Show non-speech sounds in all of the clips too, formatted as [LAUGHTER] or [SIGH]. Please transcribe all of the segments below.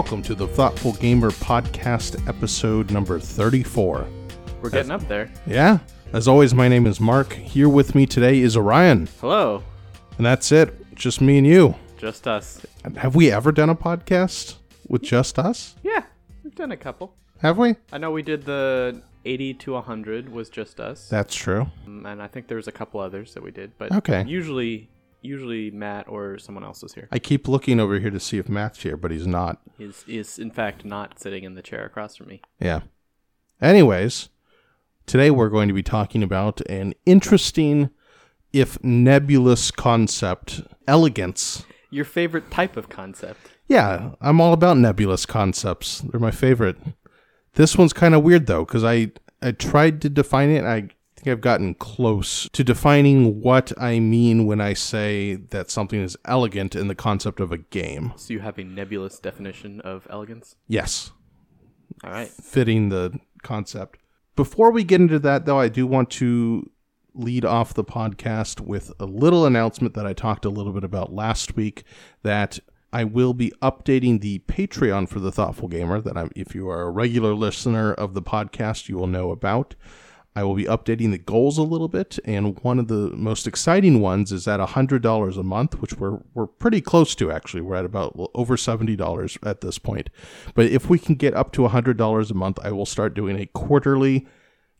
Welcome to the Thoughtful Gamer Podcast, episode number 34. We're getting up there. Yeah, as always, my name is Mark. Here with me today is Orion. Hello. And that's it, just me and you. Just us. Have we ever done a podcast with just us? Yeah, we've done a couple. Have we? I know we did the 80 to 100 was just us. That's true. Um, and I think there's a couple others that we did, but Okay. usually usually Matt or someone else is here. I keep looking over here to see if Matt's here, but he's not. He's is in fact not sitting in the chair across from me. Yeah. Anyways, today we're going to be talking about an interesting, if nebulous concept, elegance. Your favorite type of concept. Yeah, I'm all about nebulous concepts. They're my favorite. This one's kind of weird though, because I I tried to define it. And I think I've gotten close to defining what I mean when I say that something is elegant in the concept of a game. So you have a nebulous definition of elegance. Yes, All right. fitting the concept. Before we get into that, though, I do want to lead off the podcast with a little announcement that I talked a little bit about last week that I will be updating the Patreon for the Thoughtful Gamer that I'm if you are a regular listener of the podcast, you will know about. I will be updating the goals a little bit, and one of the most exciting ones is at $100 a month, which we're, we're pretty close to actually. We're at about over $70 at this point. But if we can get up to $100 a month, I will start doing a quarterly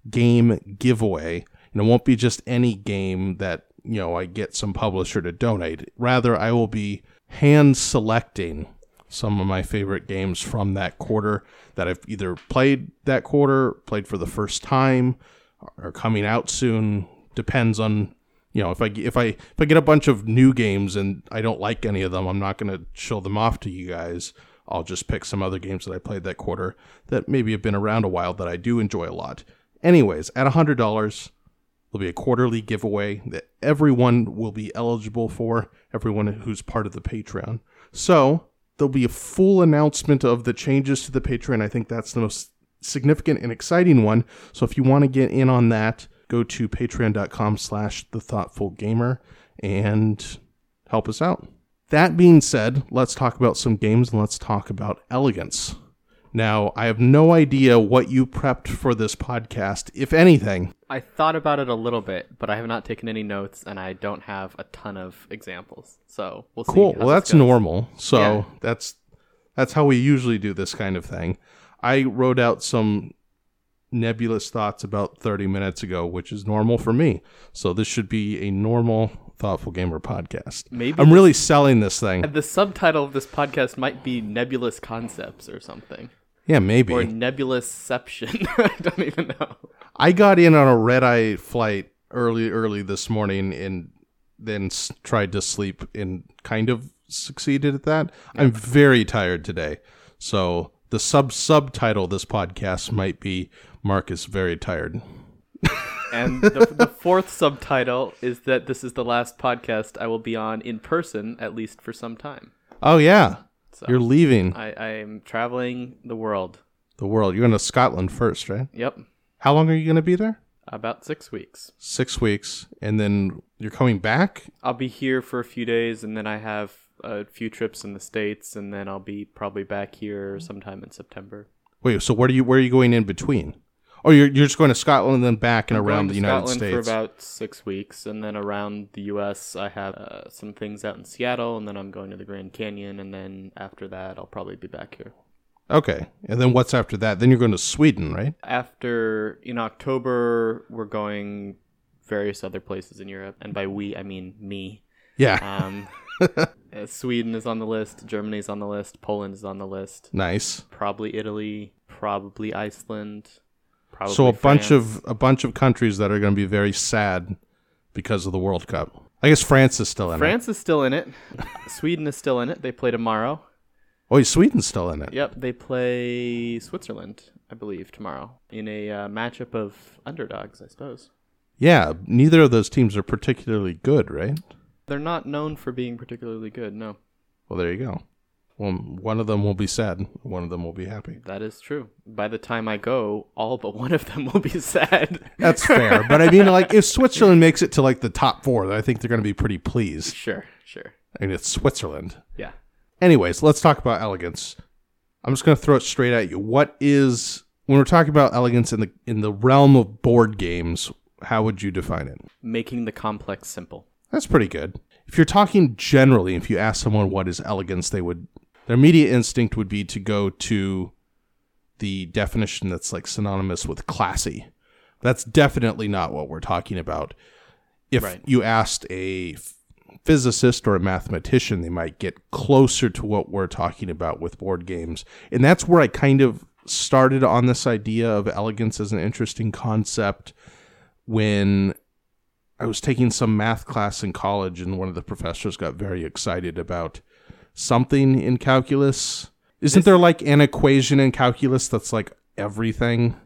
game giveaway. And it won't be just any game that, you know, I get some publisher to donate. Rather, I will be hand selecting some of my favorite games from that quarter that I've either played that quarter, played for the first time, or coming out soon. Depends on you know if I if I if I get a bunch of new games and I don't like any of them, I'm not going to show them off to you guys. I'll just pick some other games that I played that quarter that maybe have been around a while that I do enjoy a lot. Anyways, at hundred dollars, there'll be a quarterly giveaway that everyone will be eligible for. Everyone who's part of the Patreon. So there'll be a full announcement of the changes to the Patreon. I think that's the most significant and exciting one. So if you want to get in on that, go to patreon.com slash the thoughtful gamer and help us out. That being said, let's talk about some games and let's talk about elegance. Now, I have no idea what you prepped for this podcast, if anything. I thought about it a little bit, but I have not taken any notes and I don't have a ton of examples. So we'll see. Cool. Well, that's goes. normal. So Yeah. that's that's how we usually do this kind of thing. I wrote out some nebulous thoughts about 30 minutes ago, which is normal for me. So this should be a normal thoughtful gamer podcast. Maybe I'm really selling this thing. The subtitle of this podcast might be Nebulous Concepts or something. Yeah, maybe. Or Nebulousception. [LAUGHS] I don't even know. I got in on a red eye flight early, early this morning, and then s- tried to sleep and kind of succeeded at that. I'm very tired today, so the sub subtitle of this podcast might be "Mark is very tired." And the, the fourth subtitle is that this is the last podcast I will be on in person, at least for some time. Oh yeah, So you're leaving I, I am traveling the world. the world. You're going to Scotland first, right? Yep. How long are you going to be there? About six weeks. Six weeks, and then you're coming back. I'll be here for a few days and then I have a few trips in the States and then I'll be probably back here sometime in September. Wait, so where are you? Where are you going in between? Oh, you're you're just going to Scotland and then back and I'm around going the to United Scotland States. for about six weeks, and then around the U.S. I have uh, some things out in Seattle, and then I'm going to the Grand Canyon, and then after that I'll probably be back here. Okay. And then what's after that? Then you're going to Sweden, right? After in October we're going various other places in Europe, and by we I mean me. Yeah. Um, [LAUGHS] Sweden is on the list, Germany's on the list, Poland is on the list, nice. probably Italy, probably Iceland. Probably So a bunch of a bunch of countries that are going to be very sad because of the World Cup. I guess France is still in it. France is still in it. [LAUGHS] Sweden is still in it. They play tomorrow. Oh, Sweden's still in it. Yep, they play Switzerland, I believe, tomorrow in a uh, matchup of underdogs, I suppose. Yeah, neither of those teams are particularly good, right? They're not known for being particularly good. No, Well, there you go. Well, one of them will be sad. One of them will be happy. that is true. By the time I go, all but one of them [LAUGHS] will be sad. That's fair. [LAUGHS] but I mean, like, if Switzerland makes it to like the top four, I think they're going to be pretty pleased. sure, sure. I mean, it's Switzerland. Yeah. Anyways, let's talk about elegance. I'm just going to throw it straight at you. What is when we're talking about elegance in the in the realm of board games? How would you define it? Making the complex simple. That's pretty good. If you're talking generally, if you ask someone what is elegance, they would their immediate instinct would be to go to the definition that's like synonymous with classy. That's definitely not what we're talking about. If Right. you asked a physicist or a mathematician, they might get closer to what we're talking about with board games. And that's where I kind of started on this idea of elegance as an interesting concept when I was taking some math class in college, and one of the professors got very excited about something in calculus. Isn't This- there like an equation in calculus that's like everything?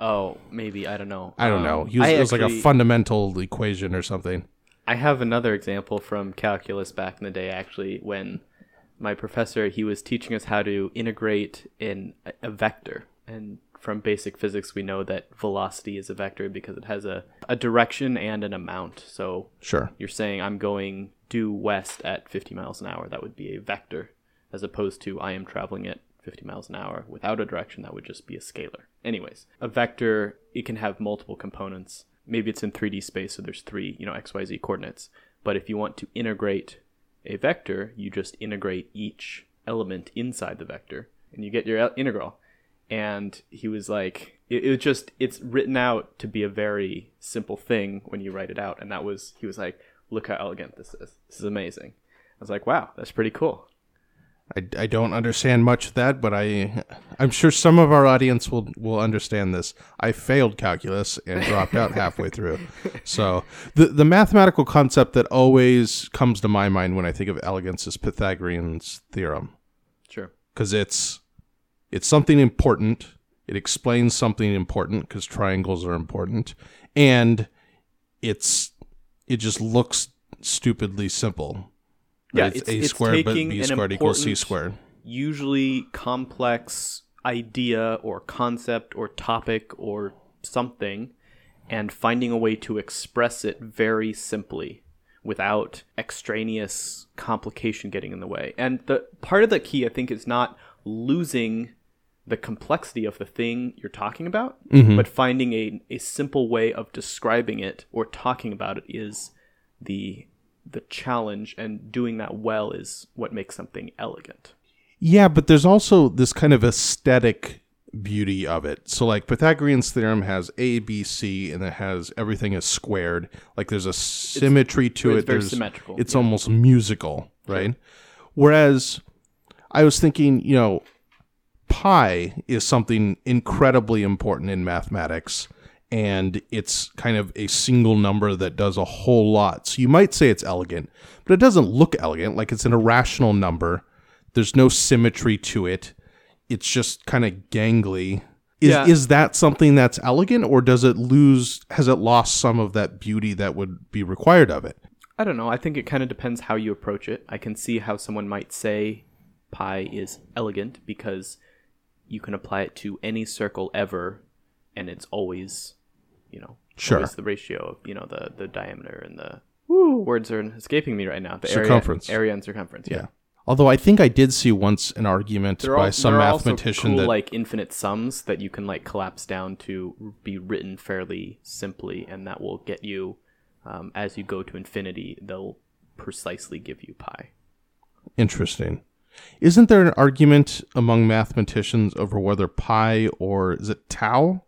Oh, maybe I don't know. I don't Um, know. He was, it was like a fundamental equation or something. I have another example from calculus back in the day, actually, when my professor he was teaching us how to integrate in a vector. And from basic physics, we know that velocity is a vector because it has a, a direction and an amount. So Sure. you're saying I'm going due west at 50 miles an hour. That would be a vector, as opposed to I am traveling at 50 miles an hour without a direction. That would just be a scalar. Anyways, a vector it can have multiple components. Maybe it's in 3D space, so there's three, you know, x, y, z coordinates. But if you want to integrate a vector, you just integrate each element inside the vector, and you get your integral. And he was like, it, it just, it's written out to be a very simple thing when you write it out. And that was, he was like, look how elegant this is. This is amazing. I was like, wow, that's pretty cool. I, I don't understand much of that, but I I'm sure some of our audience will will understand this. I failed calculus and dropped out halfway through. So the the mathematical concept that always comes to my mind when I think of elegance is Pythagorean's theorem Sure. because it's it's something important. It explains something important because triangles are important, and it's it just looks stupidly simple. Yeah, it's, it's- a it's squared but b squared equals c squared. Usually complex idea or concept or topic or something and finding a way to express it very simply without extraneous complication getting in the way. And the part of the key I think is not losing the complexity of the thing you're talking about, mm-hmm. but finding a, a simple way of describing it or talking about it is the the challenge and doing that well is what makes something elegant. Yeah, but there's also this kind of aesthetic beauty of it. So like Pythagorean's theorem has A, B, C, and it has everything is squared. Like there's a symmetry to it's it. very there's, symmetrical, It's yeah. almost musical, right? Whereas I was thinking, you know, pi is something incredibly important in mathematics and it's kind of a single number that does a whole lot. So you might say it's elegant, but it doesn't look elegant. Like it's an irrational number. There's no symmetry to it. It's just kind of gangly. Is, Yeah. is that something that's elegant or does it lose has it lost some of that beauty that would be required of it? I don't know. I think it kind of depends how you approach it. I can see how someone might say pi is elegant because you can apply it to any circle ever and it's always, you know, Sure. always the ratio of, you know, the the diameter and the woo, words are escaping me right now. The Circumference. area, area and circumference. Yeah. Although I think I did see once an argument There by some mathematician cool, that like infinite sums that you can like collapse down to be written fairly simply, and that will get you um, as you go to infinity. They'll precisely give you pi. Interesting. Isn't there an argument among mathematicians over whether pi or is it tau,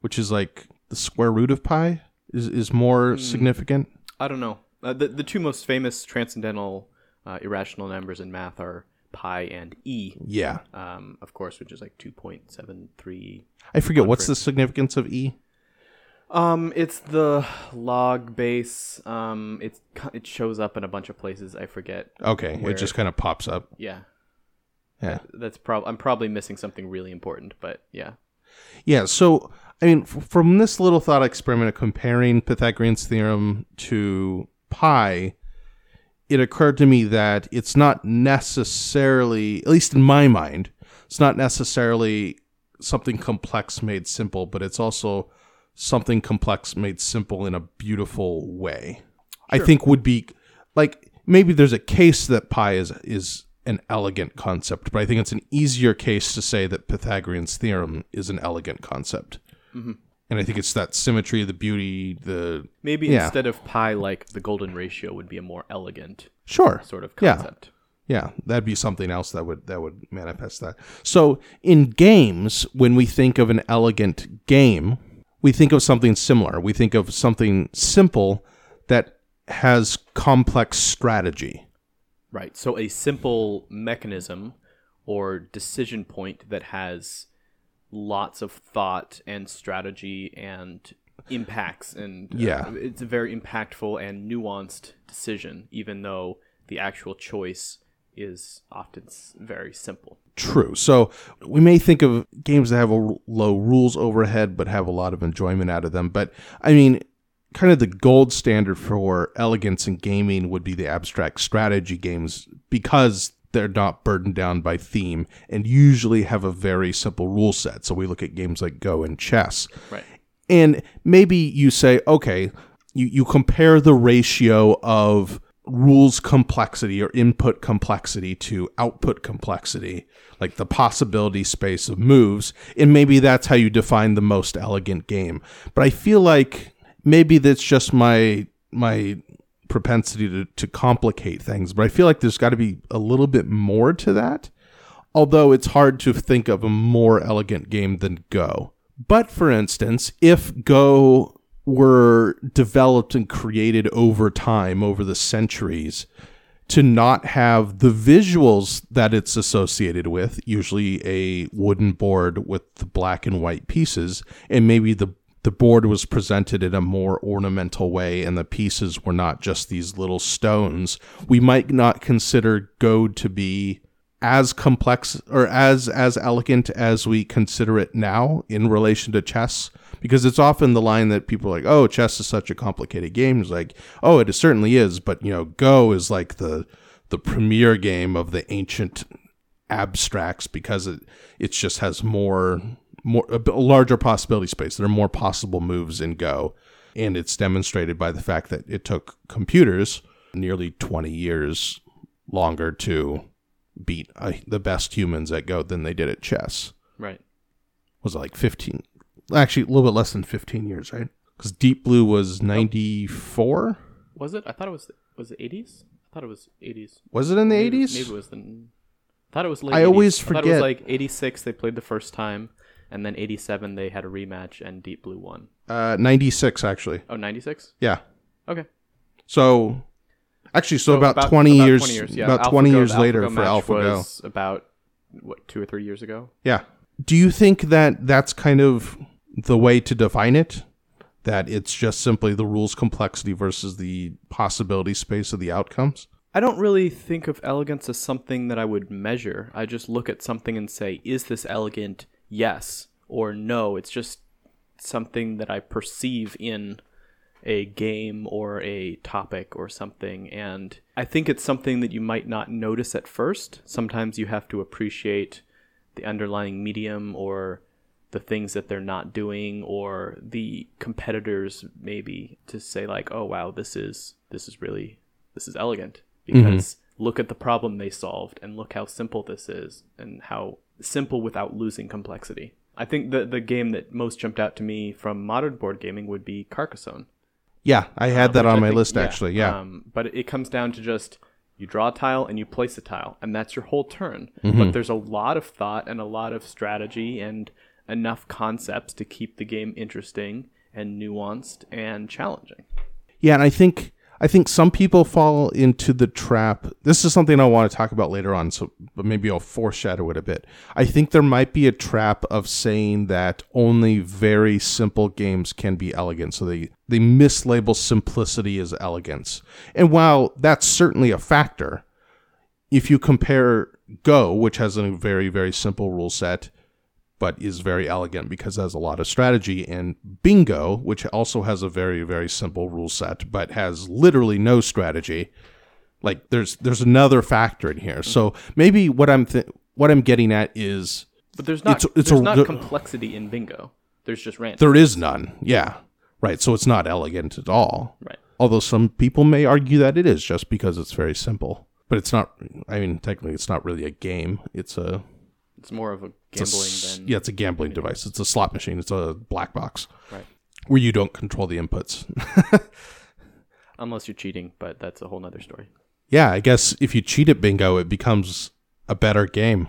which is like the square root of pi, is is more Hmm. significant? I don't know. Uh, the the two most famous transcendental uh, irrational numbers in math are pi and e. Yeah, Um, of course, which is like two point seven three. I forget what's the significance of e. Um, it's the log base. Um, it's it shows up in a bunch of places. I forget. Okay, Where- it just kind of pops up. Yeah, Yeah, that's prob. I'm probably missing something really important, but yeah. yeah. So I mean, f- from this little thought experiment of comparing Pythagorean's theorem to pi, it occurred to me that it's not necessarily, at least in my mind, it's not necessarily something complex made simple, but it's also something complex made simple in a beautiful way. I think would be like maybe there's a case that pi is is an elegant concept, but I think it's an easier case to say that Pythagorean's theorem is an elegant concept. Mm-hmm. And I think it's that symmetry, the beauty, the Maybe Yeah. instead of pi, like the golden ratio would be a more elegant sure sort of Yeah. concept. Yeah, that'd be something else that would that would manifest that. So in games, when we think of an elegant game, we think of something similar. We think of something simple that has complex strategy. Right. So a simple mechanism or decision point that has lots of thought and strategy and impacts and uh, Yeah. it's a very impactful and nuanced decision even though the actual choice is often very simple. True. So we may think of games that have a low rules overhead but have a lot of enjoyment out of them. But I mean, kind of the gold standard for elegance in gaming would be the abstract strategy games because they're not burdened down by theme and usually have a very simple rule set. So we look at games like Go and chess. Right. And maybe you say, okay, you, you compare the ratio of rules complexity or input complexity to output complexity, like the possibility space of moves, and maybe that's how you define the most elegant game. But I feel like maybe that's just my my propensity to, to complicate things, but I feel like there's got to be a little bit more to that. Although it's hard to think of a more elegant game than Go. But for instance, if Go were developed and created over time, over the centuries, to not have the visuals that it's associated with, usually a wooden board with the black and white pieces, and maybe the the board was presented in a more ornamental way and the pieces were not just these little stones, we might not consider Go to be as complex or as as elegant as we consider it now in relation to chess because it's often the line that people are like oh chess is such a complicated game. It's like oh it certainly is but you know go is like the the premier game of the ancient abstracts because it it just has more more a larger possibility space. There are more possible moves in go and it's demonstrated by the fact that it took computers nearly 20 years longer to beat uh, the best humans at Go than they did at chess. Right. Was it like 15? Actually, a little bit less than 15 years, right? Because Deep Blue was 94. Was it? I thought it was was it 80s? I thought it was 80s. Was it in the Maybe- 80s? Maybe it was the. I thought it was late. I 80s. always I thought it forget. was like 86. They played the first time, and then 87 they had a rematch and Deep Blue won. Uh, 96, actually. Oh, 96. Yeah. Okay. So, actually, so, So about, 20 about years, 20 years, yeah. about 20 AlphaGo- years later AlphaGo for AlphaGo. was about what two or three years ago. Yeah. Do you think that that's kind of the way to define it? That it's just simply the rules complexity versus the possibility space of the outcomes? I don't really think of elegance as something that I would measure. I just look at something and say, is this elegant? Yes or no. It's just something that I perceive in a game or a topic or something. And I think it's something that you might not notice at first. Sometimes you have to appreciate the underlying medium or the things that they're not doing or the competitors maybe to say like oh wow this is this is really this is elegant mm-hmm. because look at the problem they solved and look how simple this is and how simple without losing complexity i think the the game that most jumped out to me from modern board gaming would be carcassonne Yeah, I had that on I my think- list actually. Yeah. Um, but it comes down to just you draw a tile and you place a tile, and that's your whole turn. Mm-hmm. But there's a lot of thought and a lot of strategy and enough concepts to keep the game interesting and nuanced and challenging. Yeah, and I think I think some people fall into the trap. This is something I want to talk about later on, so but maybe I'll foreshadow it a bit. I think there might be a trap of saying that only very simple games can be elegant, so they they mislabel simplicity as elegance. And while that's certainly a factor, if you compare Go, which has a very very simple rule set, but is very elegant because it has a lot of strategy. And Bingo, which also has a very, very simple rule set, but has literally no strategy. Like there's there's another factor in here. So maybe what I'm th- what I'm getting at is But there's not It's- it's there's a- not the- complexity in bingo. There's just random. there is none. Yeah, right. So it's not elegant at all. right. Although some people may argue that it is just because it's very simple. but it's not. I mean, technically, it's not really a game. It's a It's more of a it's a gambling than yeah, it's a gambling device. It's a slot machine. It's a black box right. where you don't control the inputs. [LAUGHS] Unless you're cheating, but that's a whole nother story. yeah, I guess if you cheat at bingo, it becomes a better game.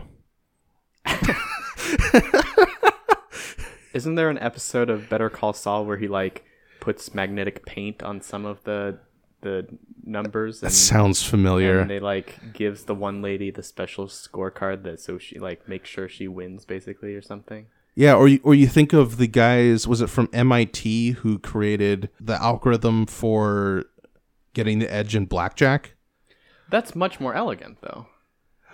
Isn't there an episode of Better Call Saul where he like puts magnetic paint on some of the the numbers That sounds familiar. and they like gives the one lady the special scorecard that so she like makes sure she wins basically or something. Yeah, or you, or you think of the guys, was it from MIT who created the algorithm for getting the edge in blackjack? That's much more elegant though.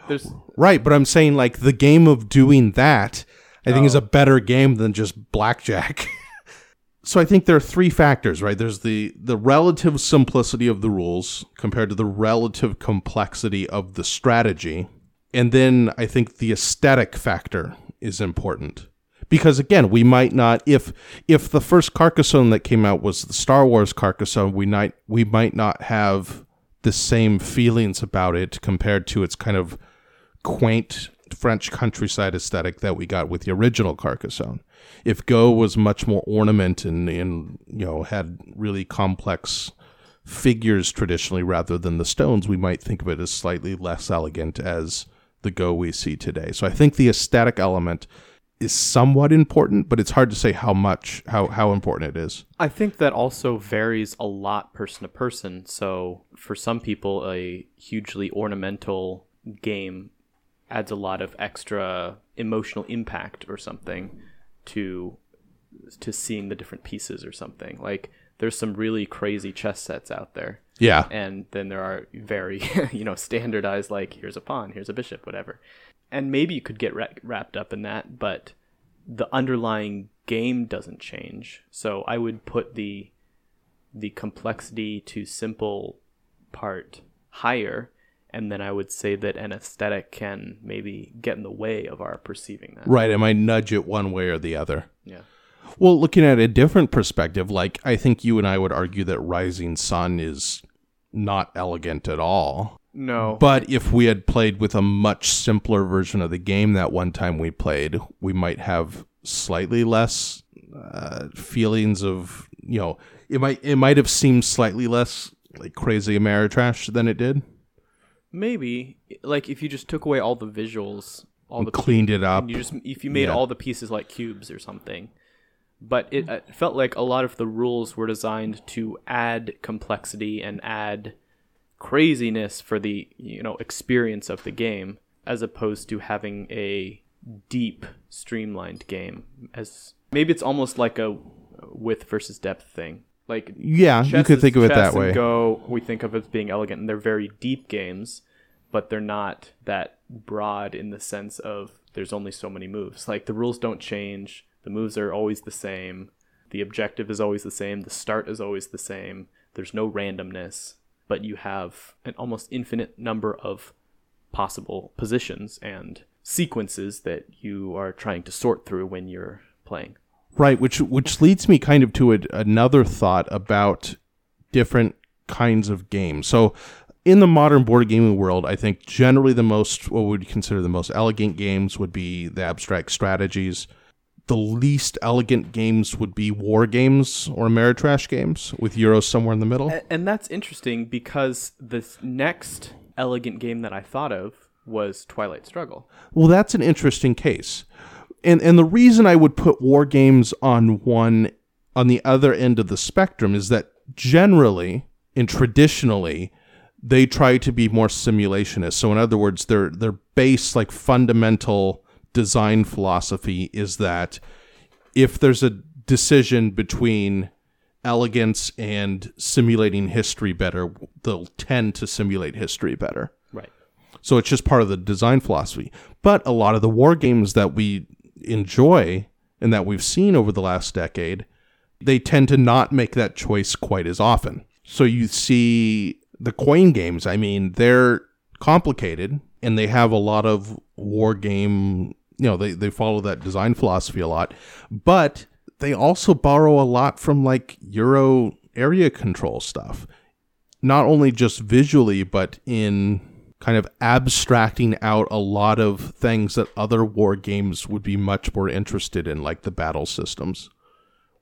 There's Right, but I'm saying like the game of doing that, I think Oh. is a oh. better game than just blackjack. [LAUGHS] so I think there are three factors, right? There's the the relative simplicity of the rules compared to the relative complexity of the strategy, and then I think the aesthetic factor is important. Because again, we might not if if the first Carcassonne that came out was the Star Wars Carcassonne, we might we might not have the same feelings about it compared to its kind of quaint French countryside aesthetic that we got with the original Carcassonne. If Go was much more ornament and, and you know had really complex figures traditionally rather than the stones, we might think of it as slightly less elegant as the Go we see today. So I think the aesthetic element is somewhat important, but it's hard to say how much how how important it is. I think that also varies a lot person to person. So for some people, a hugely ornamental game adds a lot of extra emotional impact or something to to seeing the different pieces or something. Like there's some really crazy chess sets out there. Yeah. And then there are very, [LAUGHS] you know, standardized like here's a pawn, here's a bishop, whatever. And maybe you could get ra- wrapped up in that, but the underlying game doesn't change. So I would put the the complexity to simple part higher and then I would say that an aesthetic can maybe get in the way of our perceiving that. Right. It might nudge it one way or the other. Yeah. Well, looking at a different perspective, like I think you and I would argue that Rising Sun is not elegant at all. No. But if we had played with a much simpler version of the game that one time we played, we might have slightly less uh, feelings of you know it might it might have seemed slightly less like crazy Ameritrash than it did. Maybe like if you just took away all the visuals, all And the cleaned it up. and you just if you made Yeah. all the pieces like cubes or something but it, it felt like a lot of the rules were designed to add complexity and add craziness for the you know experience of the game as opposed to having a deep streamlined game as maybe it's almost like a width versus depth thing like Yeah, you could think of it that way. Go, we think of as being elegant, and they're very deep games, but they're not that broad in the sense of there's only so many moves. Like the rules don't change, the moves are always the same, the objective is always the same, the start is always the same. There's no randomness, but you have an almost infinite number of possible positions and sequences that you are trying to sort through when you're playing. Right, which which leads me kind of to a, another thought about different kinds of games. So, in the modern board gaming world, I think generally the most what we would consider the most elegant games would be the abstract strategies. The least elegant games would be war games or Ameritrash games with Euros somewhere in the middle. And that's interesting because the next elegant game that I thought of was Twilight Struggle. Well, that's an interesting case. And and the reason I would put war games on one on the other end of the spectrum is that generally and traditionally they try to be more simulationist. So in other words, their their base like fundamental design philosophy is that if there's a decision between elegance and simulating history better, they'll tend to simulate history better. Right. So it's just part of the design philosophy. But a lot of the war games that we enjoy and that we've seen over the last decade, they tend to not make that choice quite as often. So you see the coin games, I mean, they're complicated and they have a lot of war game, you know, they, they follow that design philosophy a lot, but they also borrow a lot from like Euro area control stuff. Not only just visually, but in kind of abstracting out a lot of things that other war games would be much more interested in, like the battle systems,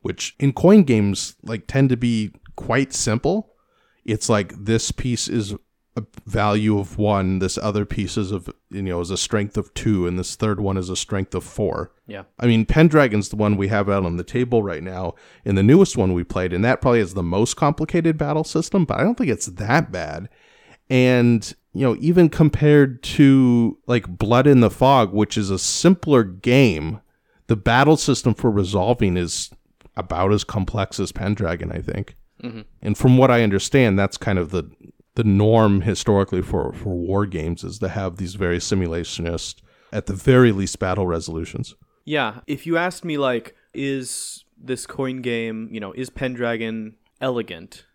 which in coin games like tend to be quite simple. It's like this piece is a value of one, this other piece is of you know is a strength of two, and this third one is a strength of four. Yeah. I mean, Pendragon's the one we have out on the table right now, and the newest one we played, and that probably is the most complicated battle system, but I don't think it's that bad. And, you know, even compared to like Blood in the Fog, which is a simpler game, the battle system for resolving is about as complex as Pendragon, I think. Mm-hmm. And from what I understand, that's kind of the the norm historically for, for war games is to have these very simulationist, at the very least, battle resolutions. Yeah, if you asked me like is this coin game, you know, is Pendragon elegant?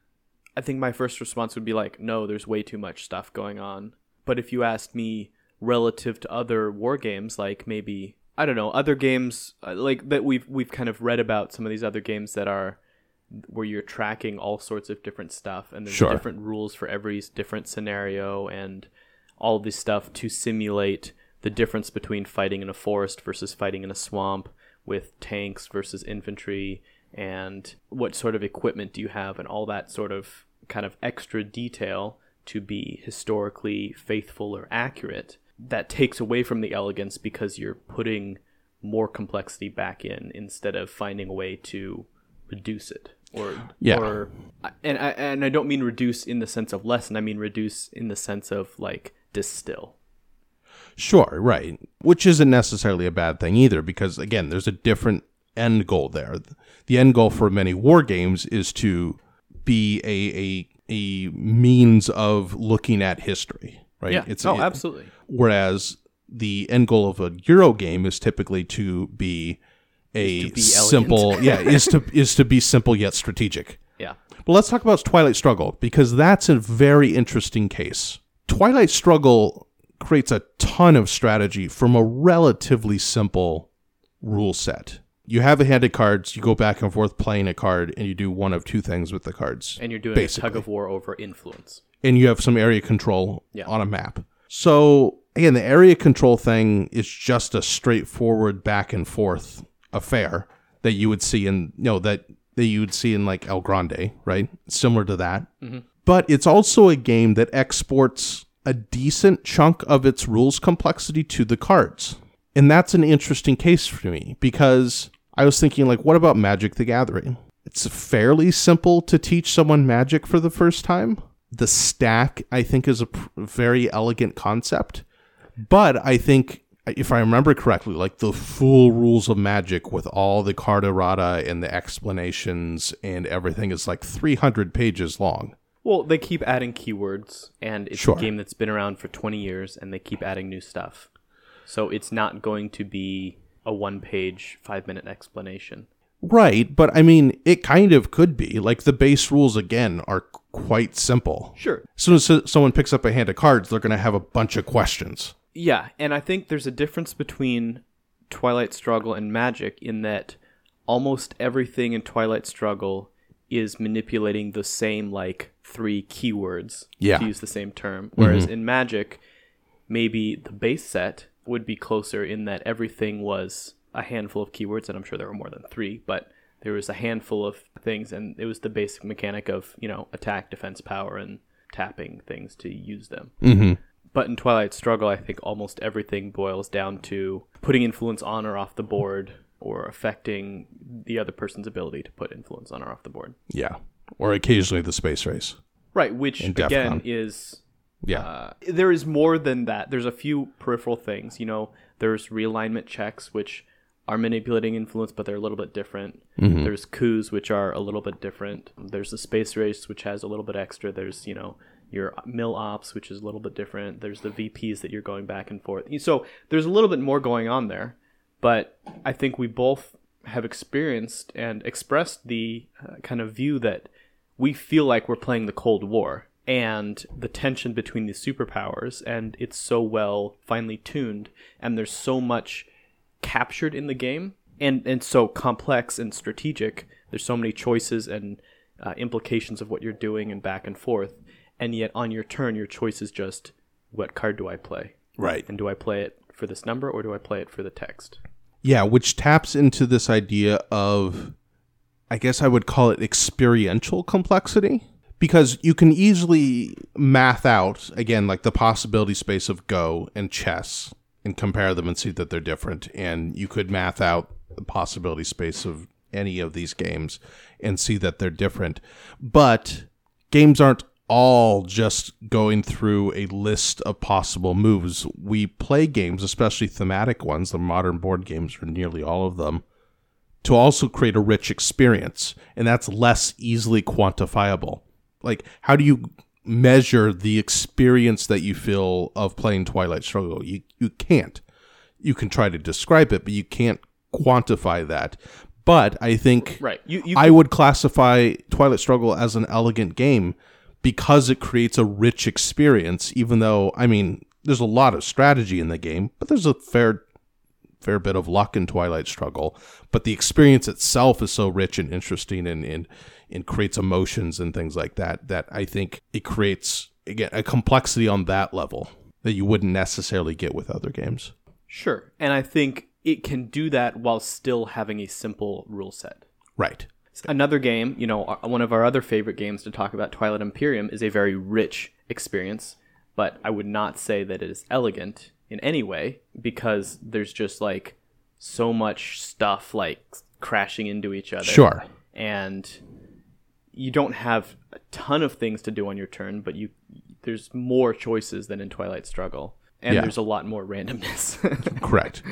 I think my first response would be like no, there's way too much stuff going on. But if you asked me relative to other war games like maybe I don't know, other games uh, like that we've we've kind of read about some of these other games that are where you're tracking all sorts of different stuff and there's Sure. different rules for every different scenario and all this stuff to simulate the difference between fighting in a forest versus fighting in a swamp with tanks versus infantry and what sort of equipment do you have and all that sort of kind of extra detail to be historically faithful or accurate that takes away from the elegance because you're putting more complexity back in instead of finding a way to reduce it or Yeah. or and I and I don't mean reduce in the sense of lessen I mean reduce in the sense of like distill Sure, right. Which isn't necessarily a bad thing either, because again, there's a different end goal there. The end goal for many war games is to be a a, a means of looking at history, right? yeah It's oh it- absolutely Whereas the end goal of a Euro game is typically to be a be simple, [LAUGHS] yeah, is to is to be simple yet strategic. yeah But let's talk about Twilight Struggle because that's a very interesting case. Twilight Struggle creates a ton of strategy from a relatively simple rule set. You have a hand of cards, you go back and forth playing a card, and you do one of two things with the cards. and you're doing Basically. a tug of war over influence And you have some area control Yeah. on a map. So, again, the area control thing is just a straightforward back and forth affair that you would see in, you know, that, that you would see in like El Grande, right? Similar to that. Mm-hmm. But it's also a game that exports a decent chunk of its rules complexity to the cards. And that's an interesting case for me because I was thinking, like, what about Magic the Gathering? It's fairly simple to teach someone magic for the first time. The stack, I think, is a pr- very elegant concept. But I think, if I remember correctly, like the full rules of magic with all the card errata and the explanations and everything is like 300 pages long. Well, they keep adding keywords, and it's Sure. a game that's been around for 20 years, and they keep adding new stuff. So it's not going to be a one page, five minute explanation. Right, but I mean, it kind of could be. Like the base rules again are quite simple. Sure. As soon as someone picks up a hand of cards, they're going to have a bunch of questions. Yeah, and I think there's a difference between Twilight Struggle and Magic in that almost everything in Twilight Struggle is manipulating the same like three keywords Yeah. to use the same term. Whereas mm-hmm. in Magic, maybe the base set would be closer in that everything was a handful of keywords, and I'm sure there were more than three, but there was a handful of things, and it was the basic mechanic of you know attack, defense, power, and tapping things to use them. Mm-hmm. But in Twilight Struggle, I think almost everything boils down to putting influence on or off the board or affecting the other person's ability to put influence on or off the board. Yeah. Or occasionally the space race. Right, which again is Yeah. uh, there is more than that. There's a few peripheral things. You know, there's realignment checks, which are manipulating influence, but they're a little bit different. There's coups, which are a little bit different. There's the space race, which has a little bit extra. There's, you know, your mil ops, which is a little bit different. There's the VPs that you're going back and forth. So there's a little bit more going on there. But I think we both have experienced and expressed the uh, kind of view that we feel like we're playing the Cold War and the tension between the superpowers, and it's so well finely tuned, and there's so much captured in the game, and and so complex and strategic. There's so many choices and uh, implications of what you're doing, and back and forth, and yet on your turn, your choice is just what card do I play? Right. And do I play it for this number or do I play it for the text? Yeah, which taps into this idea of, I guess I would call it experiential complexity. Because you can easily math out, again, like the possibility space of Go and chess and compare them and see that they're different. And you could math out the possibility space of any of these games and see that they're different. But games aren't all just going through a list of possible moves. We play games, especially thematic ones, the modern board games are nearly all of them, to also create a rich experience. And that's less easily quantifiable. Like, how do you measure the experience that you feel of playing Twilight Struggle? You, you can't. You can try to describe it, but you can't quantify that. But I think Right. You, you I would classify Twilight Struggle as an elegant game because it creates a rich experience, even though, I mean, there's a lot of strategy in the game, but there's a fair fair bit of luck in Twilight Struggle. But the experience itself is so rich and interesting and, and, and creates emotions and things like that that I think it creates again a complexity on that level that you wouldn't necessarily get with other games. Sure. And I think it can do that while still having a simple rule set. Right. Another game, you know, one of our other favorite games to talk about, Twilight Imperium, is a very rich experience, but I would not say that it is elegant in any way because there's just like so much stuff like crashing into each other. Sure. And you don't have a ton of things to do on your turn, but you there's more choices than in Twilight Struggle. And Yeah. there's a lot more randomness. [LAUGHS] Correct.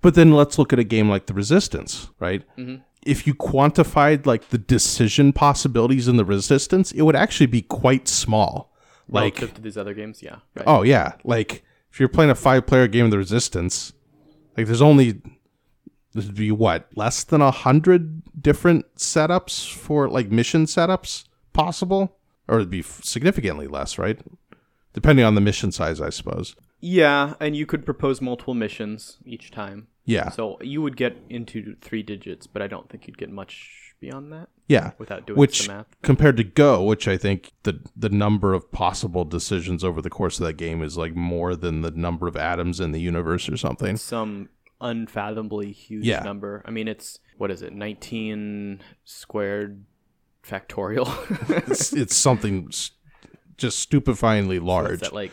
But then let's look at a game like The Resistance, right? Mm-hmm. If you quantified like the decision possibilities in The Resistance, it would actually be quite small. Like, Relative to these other games, yeah. Right. oh yeah, like if you're playing a five-player game of The Resistance, like there's only there'd be what less than a hundred different setups for like mission setups possible, or it'd be significantly less, right? Depending on the mission size, I suppose. Yeah, and you could propose multiple missions each time. Yeah, So you would get into three digits, but I don't think you'd get much beyond that yeah. without doing which math. compared to Go, which I think the the number of possible decisions over the course of that game is like more than the number of atoms in the universe or something. Some unfathomably huge Yeah. number. I mean, it's what is it? 19 squared factorial. [LAUGHS] It's, it's something just stupefyingly large. that like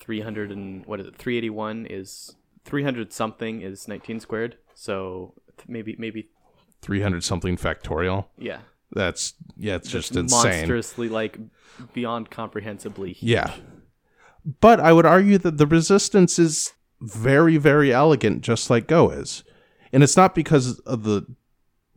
300 and what is it? 381 is 300 something is 19 squared. So th- maybe maybe Three hundred something factorial. yeah. That's yeah, it's just Just insane. monstrously like beyond comprehensibly huge. Yeah, but I would argue that the resistance is very very elegant, just like Go is, and it's not because of the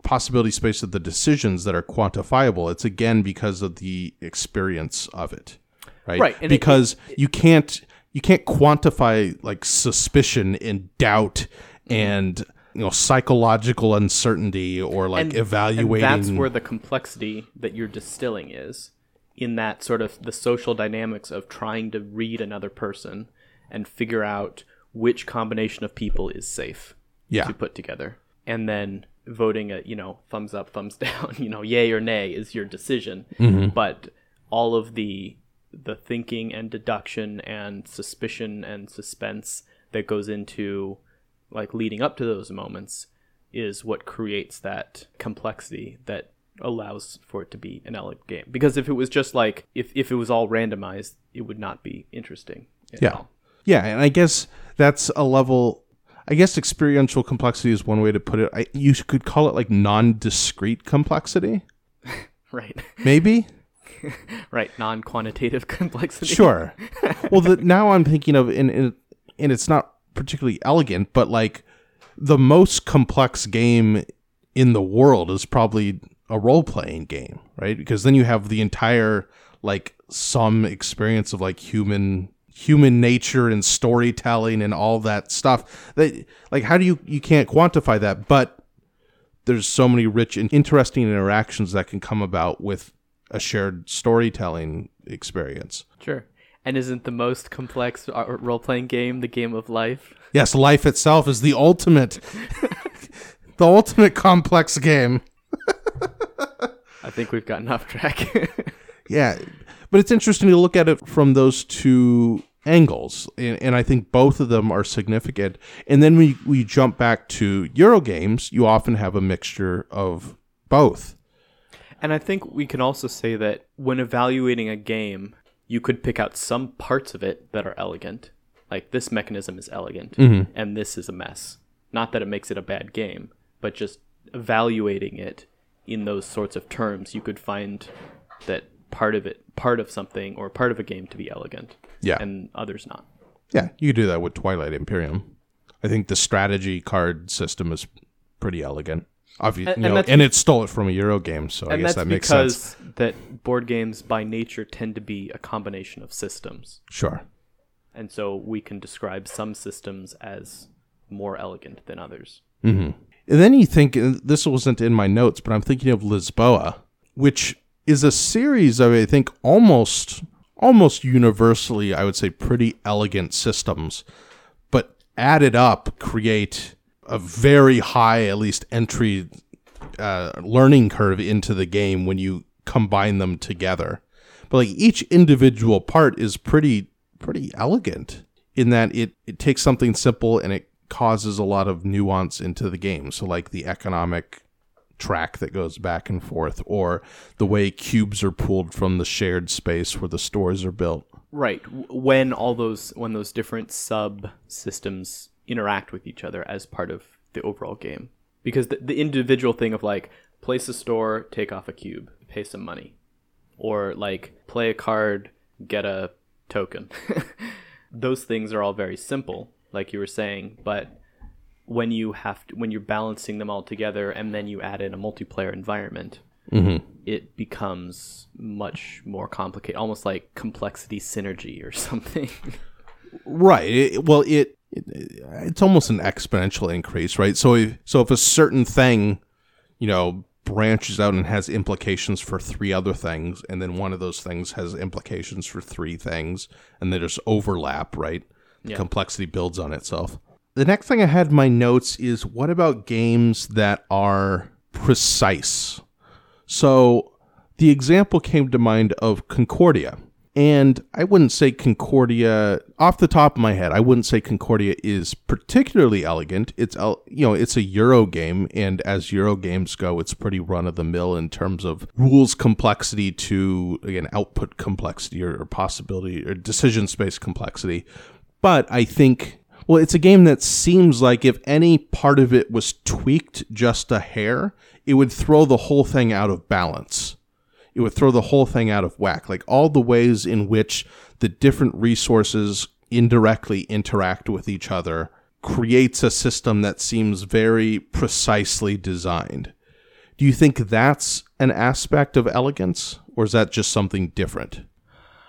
possibility space of the decisions that are quantifiable. It's again because of the experience of it, right? Right, and it- because you can't you can't quantify like suspicion and doubt mm-hmm. and you know psychological uncertainty or like and, evaluating. and that's where the complexity that you're distilling is in that sort of the social dynamics of trying to read another person and figure out which combination of people is safe yeah, to put together. And then voting a you know thumbs up [LAUGHS] thumbs down you know yay or nay is your decision. Mm-hmm. But all of the the thinking and deduction and suspicion and suspense that goes into like leading up to those moments is what creates that complexity that allows for it to be an elegant game because if it was just like if, if it was all randomized it would not be interesting at Yeah. all. Yeah, and I guess that's a level. I guess experiential complexity is one way to put it. I, you could call it like non-discrete complexity, [LAUGHS] right maybe. [LAUGHS] right non-quantitative [LAUGHS] complexity Sure. well, the, now I'm thinking of, and, and and it's not particularly elegant, but like the most complex game in the world is probably a role-playing game, right? Because then you have the entire like some experience of like human human nature and storytelling and all that stuff that like how do you you can't quantify that but there's so many rich and interesting interactions that can come about with a shared storytelling experience Sure. And isn't the most complex uh, role playing game the game of life? Yes, life itself is the ultimate, [LAUGHS] the ultimate complex game. [LAUGHS] I think we've gotten off track. [LAUGHS] Yeah, but it's interesting to look at it from those two angles, and, and I think both of them are significant. And then we we jump back to Euro games. You often have a mixture of both. And I think we can also say that when evaluating a game, you could pick out some parts of it that are elegant. Like this mechanism is elegant mm-hmm. and this is a mess. Not that it makes it a bad game, but just evaluating it in those sorts of terms, you could find that part of it, part of something or part of a game to be elegant. Yeah. And others not. Yeah, you could do that with Twilight Imperium. I think the strategy card system is pretty elegant. Obviously, And- know, and it stole it from a Euro game, so I guess that makes because sense. that board games by nature tend to be a combination of systems. Sure. And so we can describe some systems as more elegant than others. Mm-hmm. And then you think uh, this wasn't in my notes, but I'm thinking of Lisboa, which is a series of I think almost almost universally, I would say, pretty elegant systems, but added up create a very high, at least entry uh, learning curve into the game when you combine them together. But like each individual part is pretty pretty elegant in that it, it takes something simple and it causes a lot of nuance into the game. So like the economic track that goes back and forth or the way cubes are pulled from the shared space where the stores are built. Right. When all those when those different sub systems interact with each other as part of the overall game. Because the, the individual thing of like place a store, take off a cube, pay some money. Or like play a card, get a token. [LAUGHS] those things are all very simple, like you were saying, but when you have to, when you're balancing them all together and then you add in a multiplayer environment, mm-hmm. it becomes much more complicated, almost like complexity synergy or [LAUGHS] something. Right. It, well, it it's almost an exponential increase, right? So if, so if a certain thing, you know, branches out and has implications for three other things, and then one of those things has implications for three things, and they just overlap, right? The Yeah. complexity builds on itself. The next thing I had in my notes is what about games that are precise? So the example came to mind of Concordia. And I wouldn't say Concordia off the top of my head. I wouldn't say Concordia is particularly elegant. It's you know, it's a Euro game and as Euro games go, it's pretty run of the mill in terms of rules complexity to again output complexity or, or possibility or decision space complexity. But I think well, it's a game that seems like if any part of it was tweaked just a hair, it would throw the whole thing out of balance. It would throw the whole thing out of whack. Like all the ways in which the different resources indirectly interact with each other creates a system that seems very precisely designed. Do you think that's an aspect of elegance, or is that just something different?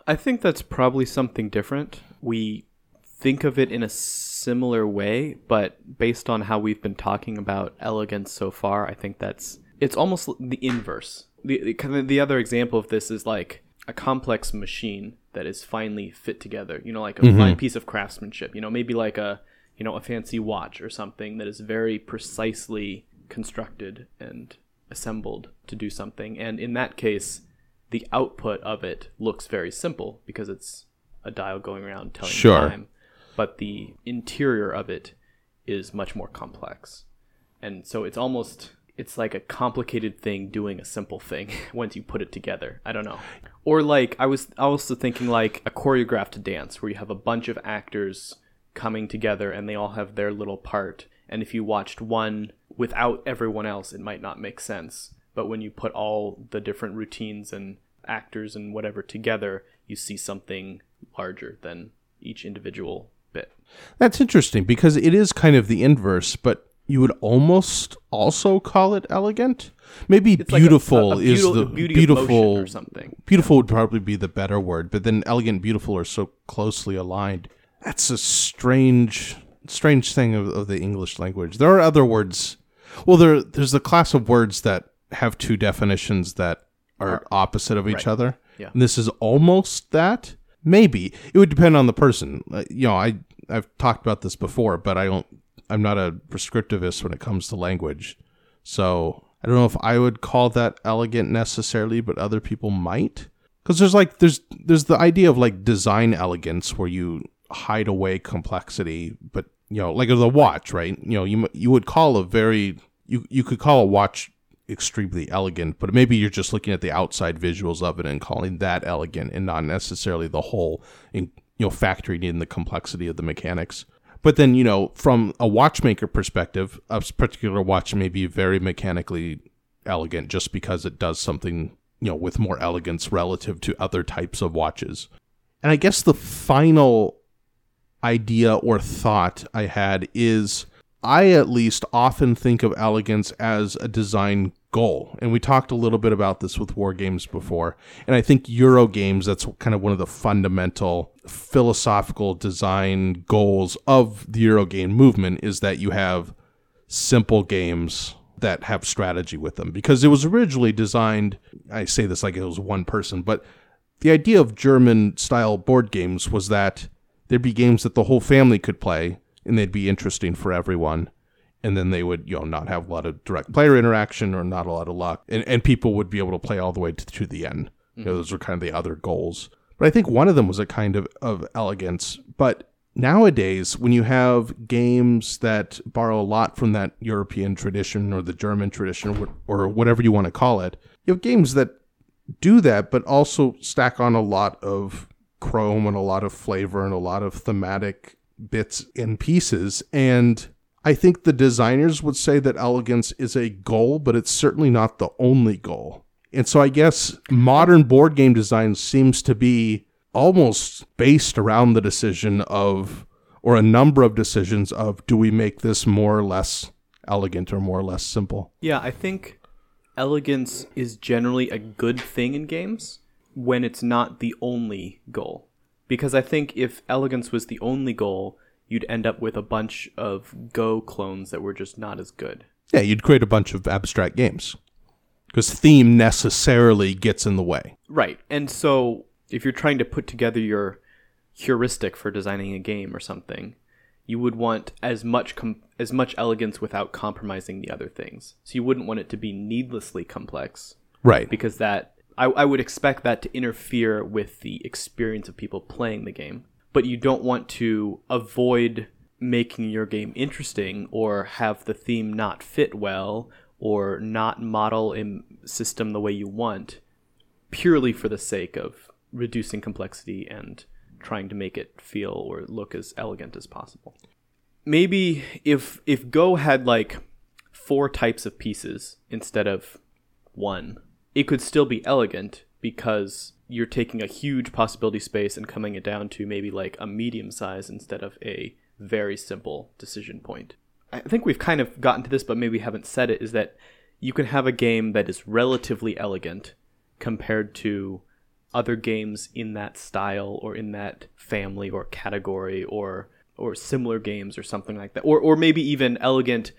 I think that's probably something different. We think of it in a similar way, but based on how we've been talking about elegance so far, I think that's it's almost the inverse. The, the kind of the other example of this is like a complex machine that is finely fit together. You know, like a fine mm-hmm. piece of craftsmanship. You know, maybe like a you know a fancy watch or something that is very precisely constructed and assembled to do something. And in that case, the output of it looks very simple because it's a dial going around telling Sure. time. But the interior of it is much more complex. And so it's almost it's like a complicated thing doing a simple thing [LAUGHS] once you put it together. I don't know. Or like I was also thinking like a choreographed dance where you have a bunch of actors coming together and they all have their little part. And if you watched one without everyone else, it might not make sense. But when you put all the different routines and actors and whatever together, you see something larger than each individual bit. That's interesting because it is kind of the inverse, but you would almost also call it elegant. Maybe It's like a- beautiful a- a is the beauty beautiful or something. Beautiful would probably be the better word, but then elegant and beautiful are so closely aligned. That's a strange strange thing of, of the English language. There are other words. Well, there there's the class of words that have two definitions that are opposite of each other. Yeah. And this is almost that. Maybe it would depend on the person. Uh, you know, I I've talked about this before, but I don't. I'm not a prescriptivist when it comes to language, so I don't know if I would call that elegant necessarily, but other people might. because there's like there's there's the idea of like design elegance where you hide away complexity, but you know, like the watch, right? You know, you you would call a very you you could call a watch extremely elegant, but maybe you're just looking at the outside visuals of it and calling that elegant and not necessarily the whole, you know, factoring in the complexity of the mechanics. But then, you know, from a watchmaker perspective, a particular watch may be very mechanically elegant just because it does something, you know, with more elegance relative to other types of watches. And I guess the final idea or thought I had is I at least often think of elegance as a design goal. And we talked a little bit about this with war games before. And I think Euro games, that's kind of one of the fundamental philosophical design goals of the Euro game movement is that you have simple games that have strategy with them. Because it was originally designed, I say this like it was one person, but the idea of German style board games was that there'd be games that the whole family could play and they'd be interesting for everyone and then they would you know not have a lot of direct player interaction or not a lot of luck. And, and people would be able to play all the way to, to the end. Mm-hmm. you know, those were kind of the other goals. But i think one of them was a kind of, of elegance. But nowadays when you have games that borrow a lot from that european tradition or the german tradition or whatever you want to call it you have games that do that but also stack on a lot of chrome and a lot of flavor and a lot of thematic bits and pieces. And I think the designers would say that elegance is a goal, but it's certainly not the only goal. And so I guess modern board game design seems to be almost based around the decision of, or a number of decisions of, do we make this more or less elegant or more or less simple? Yeah, I think elegance is generally a good thing in games when it's not the only goal. Because I think if elegance was the only goal, you'd end up with a bunch of Go clones that were just not as good. Yeah, you'd create a bunch of abstract games because theme necessarily gets in the way. Right. And so if you're trying to put together your heuristic for designing a game or something, you would want as much com- as much elegance without compromising the other things. So you wouldn't want it to be needlessly complex. Right. Because that I, I would expect that to interfere with the experience of people playing the game but you don't want to avoid making your game interesting or have the theme not fit well or not model a system the way you want purely for the sake of reducing complexity and trying to make it feel or look as elegant as possible. Maybe if if Go had like four types of pieces instead of one, it could still be elegant because you're taking a huge possibility space and coming it down to maybe like a medium size instead of a very simple decision point. I think we've kind of gotten to this, but maybe haven't said it, is that you can have a game that is relatively elegant compared to other games in that style or in that family or category or or similar games or something like that. Or or maybe even elegant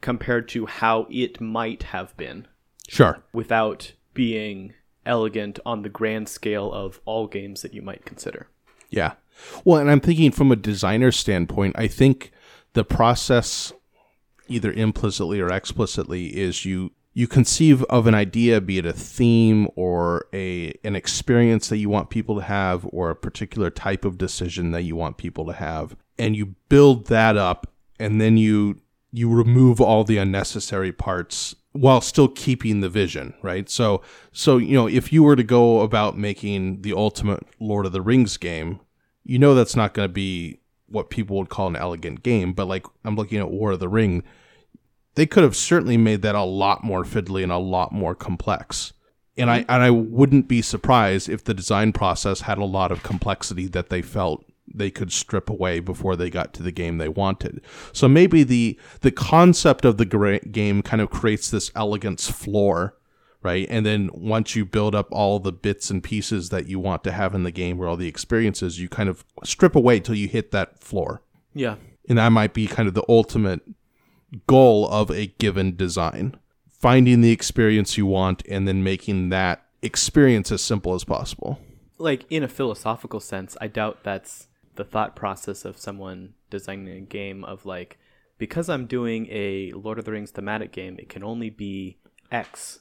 compared to how it might have been. Sure. Without being elegant on the grand scale of all games that you might consider. Yeah. Well, and I'm thinking from a designer standpoint, I think the process either implicitly or explicitly is you you conceive of an idea be it a theme or a an experience that you want people to have or a particular type of decision that you want people to have and you build that up and then you you remove all the unnecessary parts while still keeping the vision, right? So, so you know, if you were to go about making the ultimate Lord of the Rings game, you know that's not going to be what people would call an elegant game. But like I'm looking at War of the Ring, they could have certainly made that a lot more fiddly and a lot more complex. And I and I wouldn't be surprised if the design process had a lot of complexity that they felt they could strip away before they got to the game they wanted. So maybe the the concept of the game kind of creates this elegance floor, right? And then once you build up all the bits and pieces that you want to have in the game or all the experiences, you kind of strip away till you hit that floor. Yeah. And that might be kind of the ultimate goal of a given design. Finding the experience you want and then making that experience as simple as possible. Like in a philosophical sense, I doubt that's the thought process of someone designing a game of like because I'm doing a Lord of the Rings thematic game, it can only be X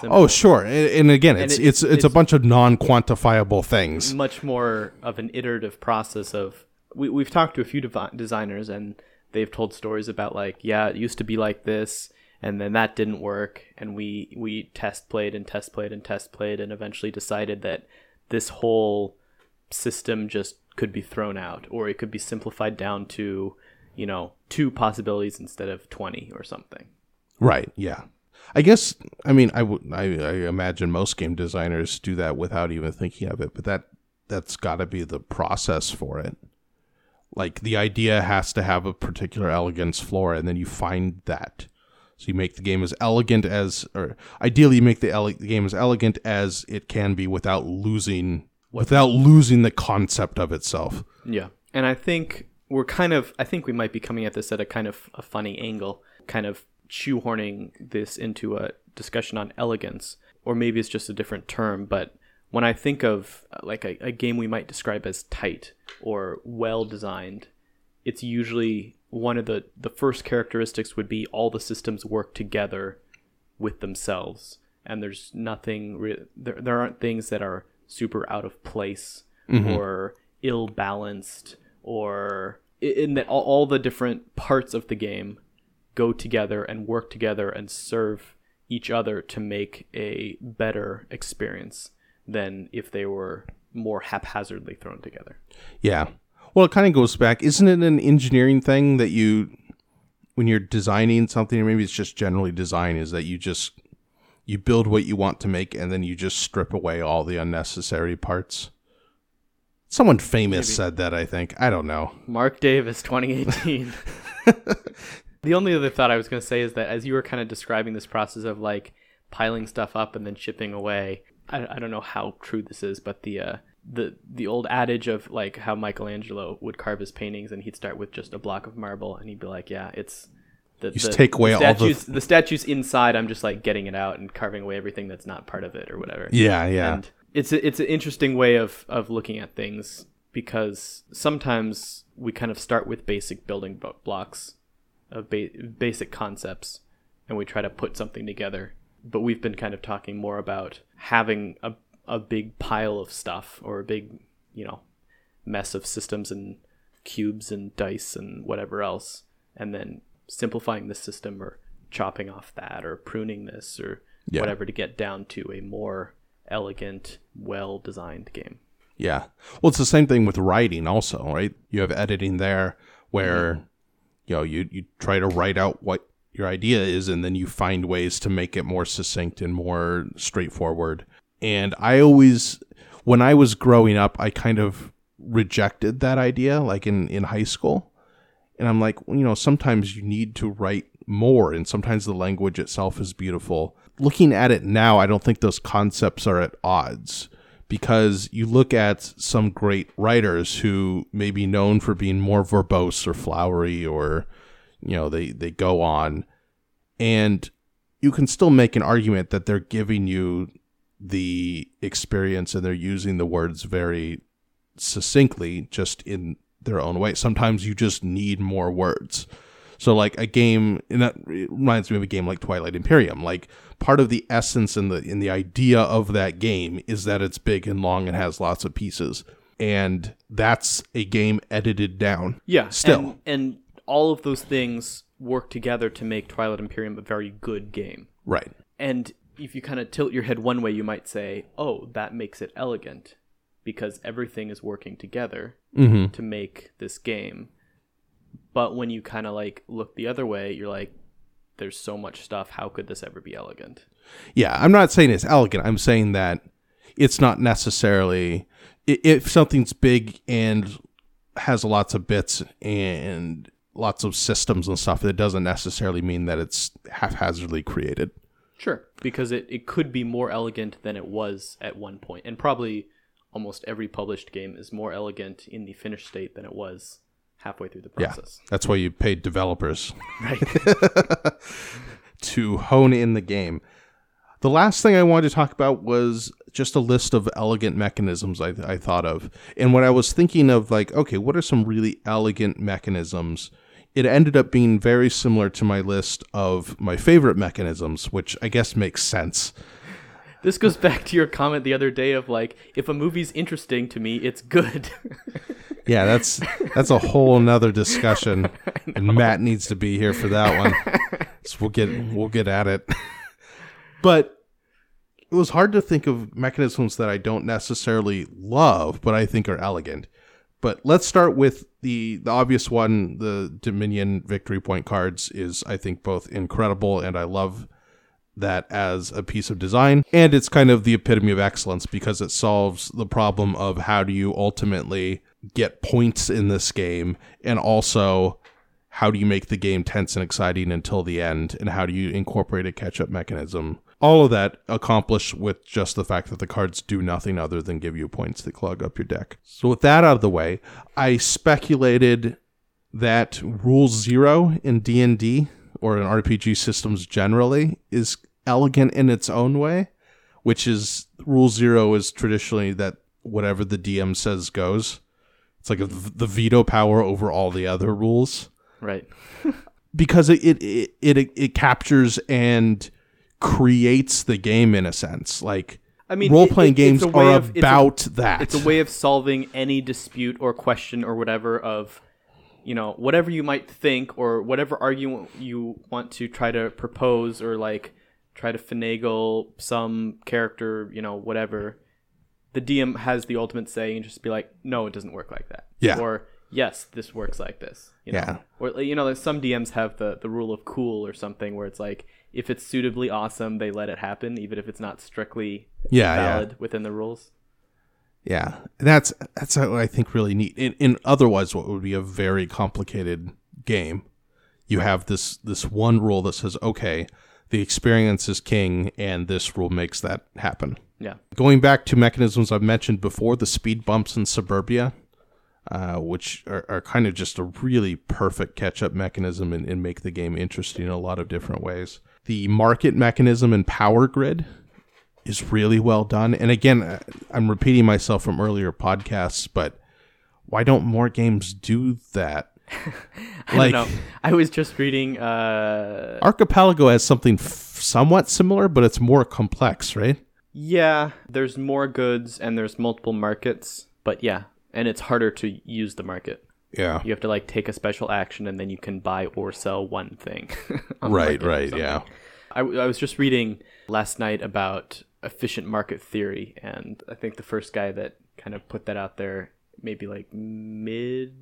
simple. Oh, sure. And, and again, it's, it- it's, it's it's- a bunch of non-quantifiable things. much more of an iterative process of we, we've talked to a few devi- designers and they've told stories about like yeah it used to be like this and then that didn't work and we we test played and test played and test played and eventually decided that this whole system just could be thrown out or it could be simplified down to you know two possibilities instead of 20 or something Right. Yeah. I guess. I mean, I would. I, imagine most game designers do that without even thinking of it. But that that's got to be the process for it. Like the idea has to have a particular elegance floor, and then you find that. So you make the game as elegant as, or ideally, you make the, ele- the game as elegant as it can be without losing without losing the concept of itself. Yeah. And I think we're kind of I think we might be coming at this at a kind of a funny angle, kind of shoehorning this into a discussion on elegance, or maybe it's just a different term, but when I think of uh, like a, a game we might describe as tight or well designed, it's usually one of the the first characteristics would be all the systems work together with themselves and there's nothing re- there, there aren't things that are super out of place mm-hmm. or ill balanced or in that all, all the different parts of the game go together and work together and serve each other to make a better experience than if they were more haphazardly thrown together Yeah. Well, it kind of goes back. Isn't it an engineering thing that you, when you're designing something, or maybe it's just generally design, is that you just you build what you want to make, and then you just strip away all the unnecessary parts. Someone famous Maybe. said that. I think. I don't know. Mark Davis, 2018. [LAUGHS] [LAUGHS] the only other thought I was going to say is that as you were kind of describing this process of like piling stuff up and then shipping away, I, I don't know how true this is, but the uh, the the old adage of like how Michelangelo would carve his paintings and he'd start with just a block of marble and he'd be like, yeah, it's the, just take away all the- statues, the statues inside. I'm just like getting it out and carving away everything that's not part of it or whatever. Yeah, yeah, And it's a, it's an interesting way of of looking at things because sometimes we kind of start with basic building blocks of ba- basic concepts and we try to put something together. But we've been kind of talking more about having a a big pile of stuff or a big, you know, mess of systems and cubes and dice and whatever else and then simplifying the system or chopping off that or pruning this or Yeah. whatever to get down to a more elegant, well designed game. yeah. Well, it's the same thing with writing, also, right? You have editing there where mm-hmm. you know you you try to write out what your idea is, and then you find ways to make it more succinct and more straightforward. And I always, when I was growing up, I kind of rejected that idea, like in in high school. And I'm like, you know, sometimes you need to write more, and sometimes the language itself is beautiful. Looking at it now, I don't think those concepts are at odds because you look at some great writers who may be known for being more verbose or flowery, or, you know, they, they go on, and you can still make an argument that they're giving you the experience and they're using the words very succinctly just in their own way. Sometimes you just need more words. So like a game and that reminds me of a game like Twilight Imperium. Like part of the essence and the in the idea of that game is that it's big and long and has lots of pieces. And that's a game edited down. Yeah, Still. and, and all of those things work together to make Twilight Imperium a very good game. Right. And if you kind of tilt your head one way, you might say, "Oh, that makes it elegant," because everything is working together Mm-hmm. to make this game. But when you kind of like look the other way, you're like, "There's so much stuff. How could this ever be elegant?" Yeah, I'm not saying it's elegant. I'm saying that it's not necessarily if something's big and has lots of bits and lots of systems and stuff, it doesn't necessarily mean that it's haphazardly created. Sure, because it, it could be more elegant than it was at one point, and probably almost every published game is more elegant in the finished state than it was halfway through the process. Yeah, that's why you paid developers [LAUGHS] Right. [LAUGHS] to hone in the game. The last thing I wanted to talk about was just a list of elegant mechanisms I, I thought of. And when I was thinking of, like, okay, what are some really elegant mechanisms? It ended up being very similar to my list of my favorite mechanisms, which I guess makes sense. This goes back to your comment the other day of like, if a movie's interesting to me, it's good. Yeah, that's that's a whole nother discussion, [LAUGHS] and Matt needs to be here for that one. So we'll get we'll get at it. But it was hard to think of mechanisms that I don't necessarily love, but I think are elegant. But let's start with the the obvious one. The Dominion victory point cards is I think both incredible and I love that as a piece of design. And it's kind of the epitome of excellence because it solves the problem of how do you ultimately get points in this game and also how do you make the game tense and exciting until the end and how do you incorporate a catch up mechanism all of that accomplished with just the fact that the cards do nothing other than give you points that clog up your deck so with that out of the way i speculated that rule zero in d&d or in rpg systems generally is elegant in its own way which is rule zero is traditionally that whatever the dm says goes it's like a, the veto power over all the other rules right. [LAUGHS] because it it, it it it captures and creates the game in a sense. Like I mean, role playing games it's a way are of- it's a- about that. It's a way of solving any dispute or question or whatever of, you know, whatever you might think or whatever argument you want to try to propose or like try to finagle some character, you know, whatever. The DM has the ultimate say and just be like, no, it doesn't work like that. Yeah. Or yes, this works like this. You know? Yeah. Or you know, like some DMs have the the rule of cool or something where it's like if it's suitably awesome, they let it happen, even if it's not strictly Yeah, yeah. valid within the rules. Yeah, that's that's what I think really neat. In, in otherwise, what would be a very complicated game, you have this this one rule that says, okay, the experience is king, and this rule makes that happen. Yeah. Going back to mechanisms I've mentioned before, the speed bumps in Suburbia, uh, which are, are kind of just a really perfect catch up mechanism and, and make the game interesting in a lot of different ways. The market mechanism and Power Grid is really well done. And again, uh, I'm repeating myself from earlier podcasts, but why don't more games do that? [LAUGHS] I Like- don't know. I was just reading. Uh, Archipelago has something f- somewhat similar, but it's more complex, right? yeah, there's more goods and there's multiple markets, but yeah, and it's harder to use the market. Yeah. You have to like take a special action and then you can buy or sell one thing. [LAUGHS] on Right, right, yeah. I, I was just reading last night about efficient market theory, and I think the first guy that kind of put that out there, maybe like mid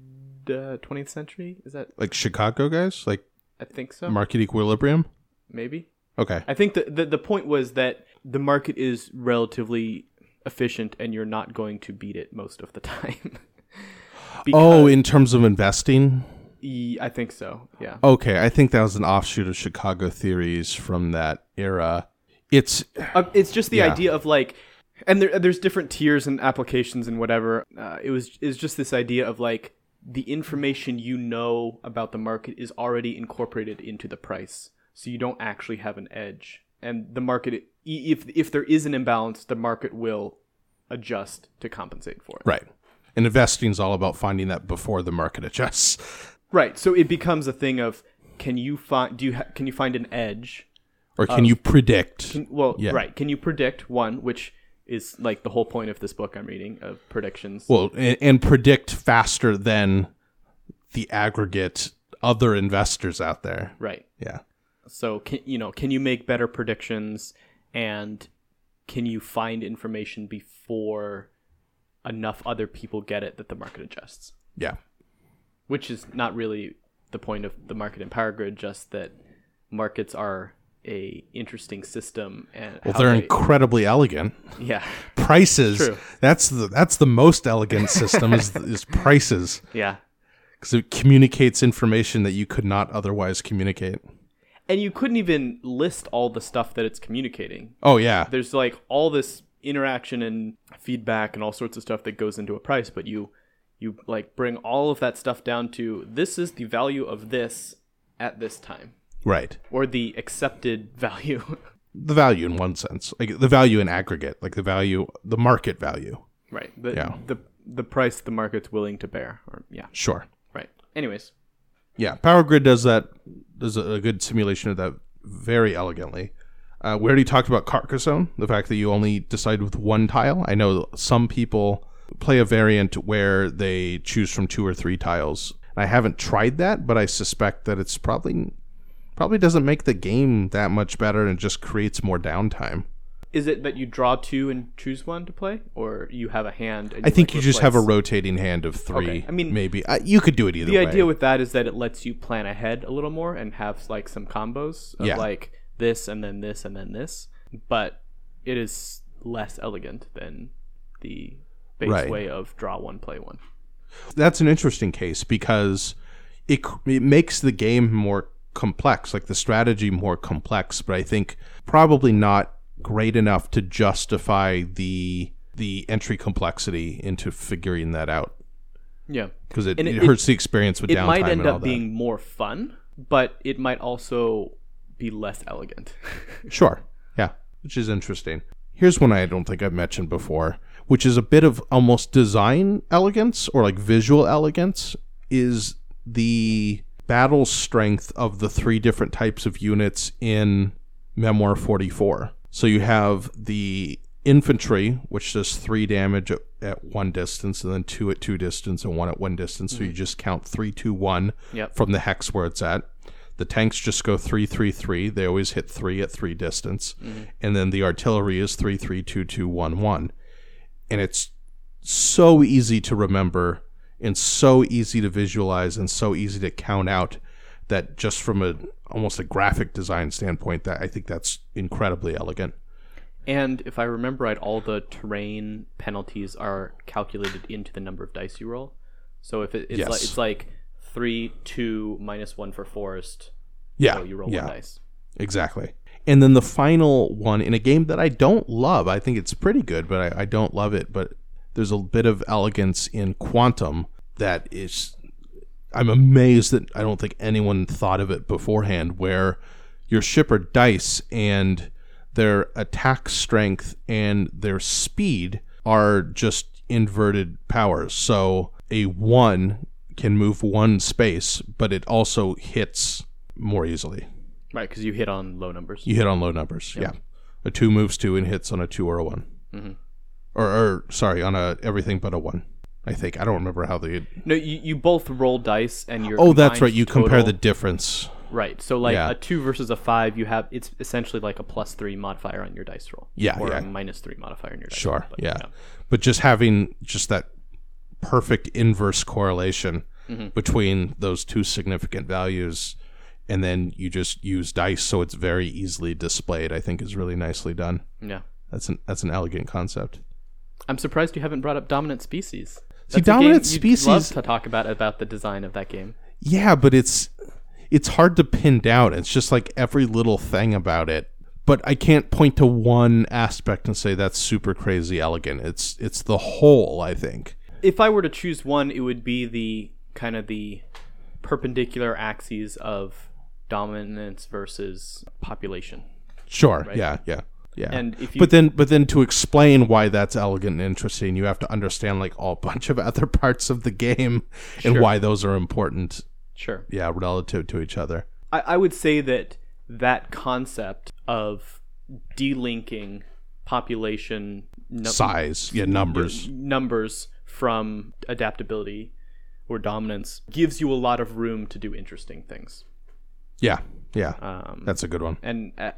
uh, twentieth century, is that? Like Chicago guys, like I think so. market equilibrium. maybe. Okay. I think the, the the point was that the market is relatively efficient, and you're not going to beat it most of the [LAUGHS] time. [LAUGHS] Oh, in terms of investing? I think so. Yeah. Okay, I think that was an offshoot of Chicago theories from that era. It's Uh, it's just the Yeah. idea of like, and there, there's different tiers and applications and whatever. Uh, it was is just this idea of like the information you know about the market is already incorporated into the price, so you don't actually have an edge. And the market, if if there is an imbalance, the market will adjust to compensate for it. right. And investing is all about finding that before the market adjusts. Right. So it becomes a thing of can you find do you ha- can you find an edge Or can you um, predict? Can- well, Yeah. right. Can you predict one, which is like the whole point of this book I'm reading of predictions? well, and, and predict faster than the aggregate other investors out there. right. Yeah. So can you know? Can you make better predictions, and can you find information before enough other people get it that the market adjusts? Yeah. Which is not really the point of the market and power grid, just that markets are a interesting system and Well, they're they- incredibly elegant. yeah [LAUGHS] Prices. True. That's the that's the most elegant system is [LAUGHS] is prices yeah because it communicates information that you could not otherwise communicate. and you couldn't even list all the stuff that it's communicating Oh yeah. there's like all this interaction and feedback and all sorts of stuff that goes into a price but you you like bring all of that stuff down to this is the value of this at this time Right. or the accepted [LAUGHS] value The value in one sense, like the value in aggregate, like the value, the market value. right the, Yeah. the the price the market's willing to bear or yeah Sure. right anyways Yeah, Power Grid does that does a, good simulation of that very elegantly. Uh, we already talked about Carcassonne, the fact that you only decide with one tile. I know some people play a variant where they choose from two or three tiles. I haven't tried that, but I suspect that it's probably probably doesn't make the game that much better and just creates more downtime. Is it that you draw two and choose one to play, or you have a hand? And I think like, you just have a rotating hand of three. Okay. I mean, maybe I, you could do it either way. The way. idea with that is that it lets you plan ahead a little more and have like some combos of Yeah. like this and then this and then this, but it is less elegant than the base Right. way of draw one, play one. that's an interesting case because it it makes the game more complex, like the strategy more complex. But I think probably not great enough to justify the the entry complexity into figuring that out Yeah. because it, it, it- hurts the experience with It downtime might end up being more fun, but it might also be less elegant. [LAUGHS] Sure. Yeah. Which is interesting. Here's one I don't think I've mentioned before, which is a bit of almost design elegance or like visual elegance, is the battle strength of the three different types of units in Memoir 44. So you have the infantry, which does three damage at, at one distance, and then two at two distance, and one at one distance. So you mm-hmm. just count three, two, one Yep. from the hex where it's at. The tanks just go three, three, three. They always hit three at three distance, mm-hmm. and then the artillery is three, three, two, two, one, one, and it's so easy to remember and so easy to visualize and so easy to count out that just from a almost a graphic design standpoint, that I think that's incredibly elegant. And if I remember right, all the terrain penalties are calculated into the number of dice you roll. So if it, it's Yes. like it's like three, two, minus one for forest. Yeah, So you roll yeah. one dice. Exactly. And then the final one in a game that I don't love, I think it's pretty good, but I, I don't love it. But there's a bit of elegance in Quantum that is. I'm amazed that I don't think anyone thought of it beforehand, where your ship are dice and their attack strength and their speed are just inverted powers. So a one can move one space, but it also hits more easily. Right, because you hit on low numbers. You hit on low numbers. Yeah. A two moves two and hits on a two or a one. Mm-hmm. Or, or sorry, on a everything but a one. I think I don't remember how they. No, you, you both roll dice and your Oh, that's right. You compare the difference. right. So like Yeah. a two versus a five, you have it's essentially like a plus three modifier on your dice roll. Yeah, or yeah. a minus three modifier on your dice Sure. roll. yeah. But just having just that perfect inverse correlation Mm-hmm. between those two significant values, and then you just use dice so it's very easily displayed. I think is really nicely done. yeah. That's an that's an elegant concept. I'm surprised you haven't brought up dominant species. See, That's game Dominant you'd love Species- to talk about about the design of that game. Yeah, but it's it's hard to pin down. It's just like every little thing about it. But I can't point to one aspect and say that's super crazy elegant. It's it's the whole, I think. If I were to choose one, it would be the kind of the perpendicular axes of dominance versus population. Sure. Yeah, yeah. Yeah. And if you but then but then to explain why that's elegant and interesting, you have to understand like all bunch of [LAUGHS] other parts of the game and Sure. why those are important, sure. yeah, relative to each other. I, I would say that that concept of delinking population nu- Size, yeah, numbers. numbers from adaptability or dominance gives you a lot of room to do interesting things. Yeah. Yeah. Um, that's a good one. and uh,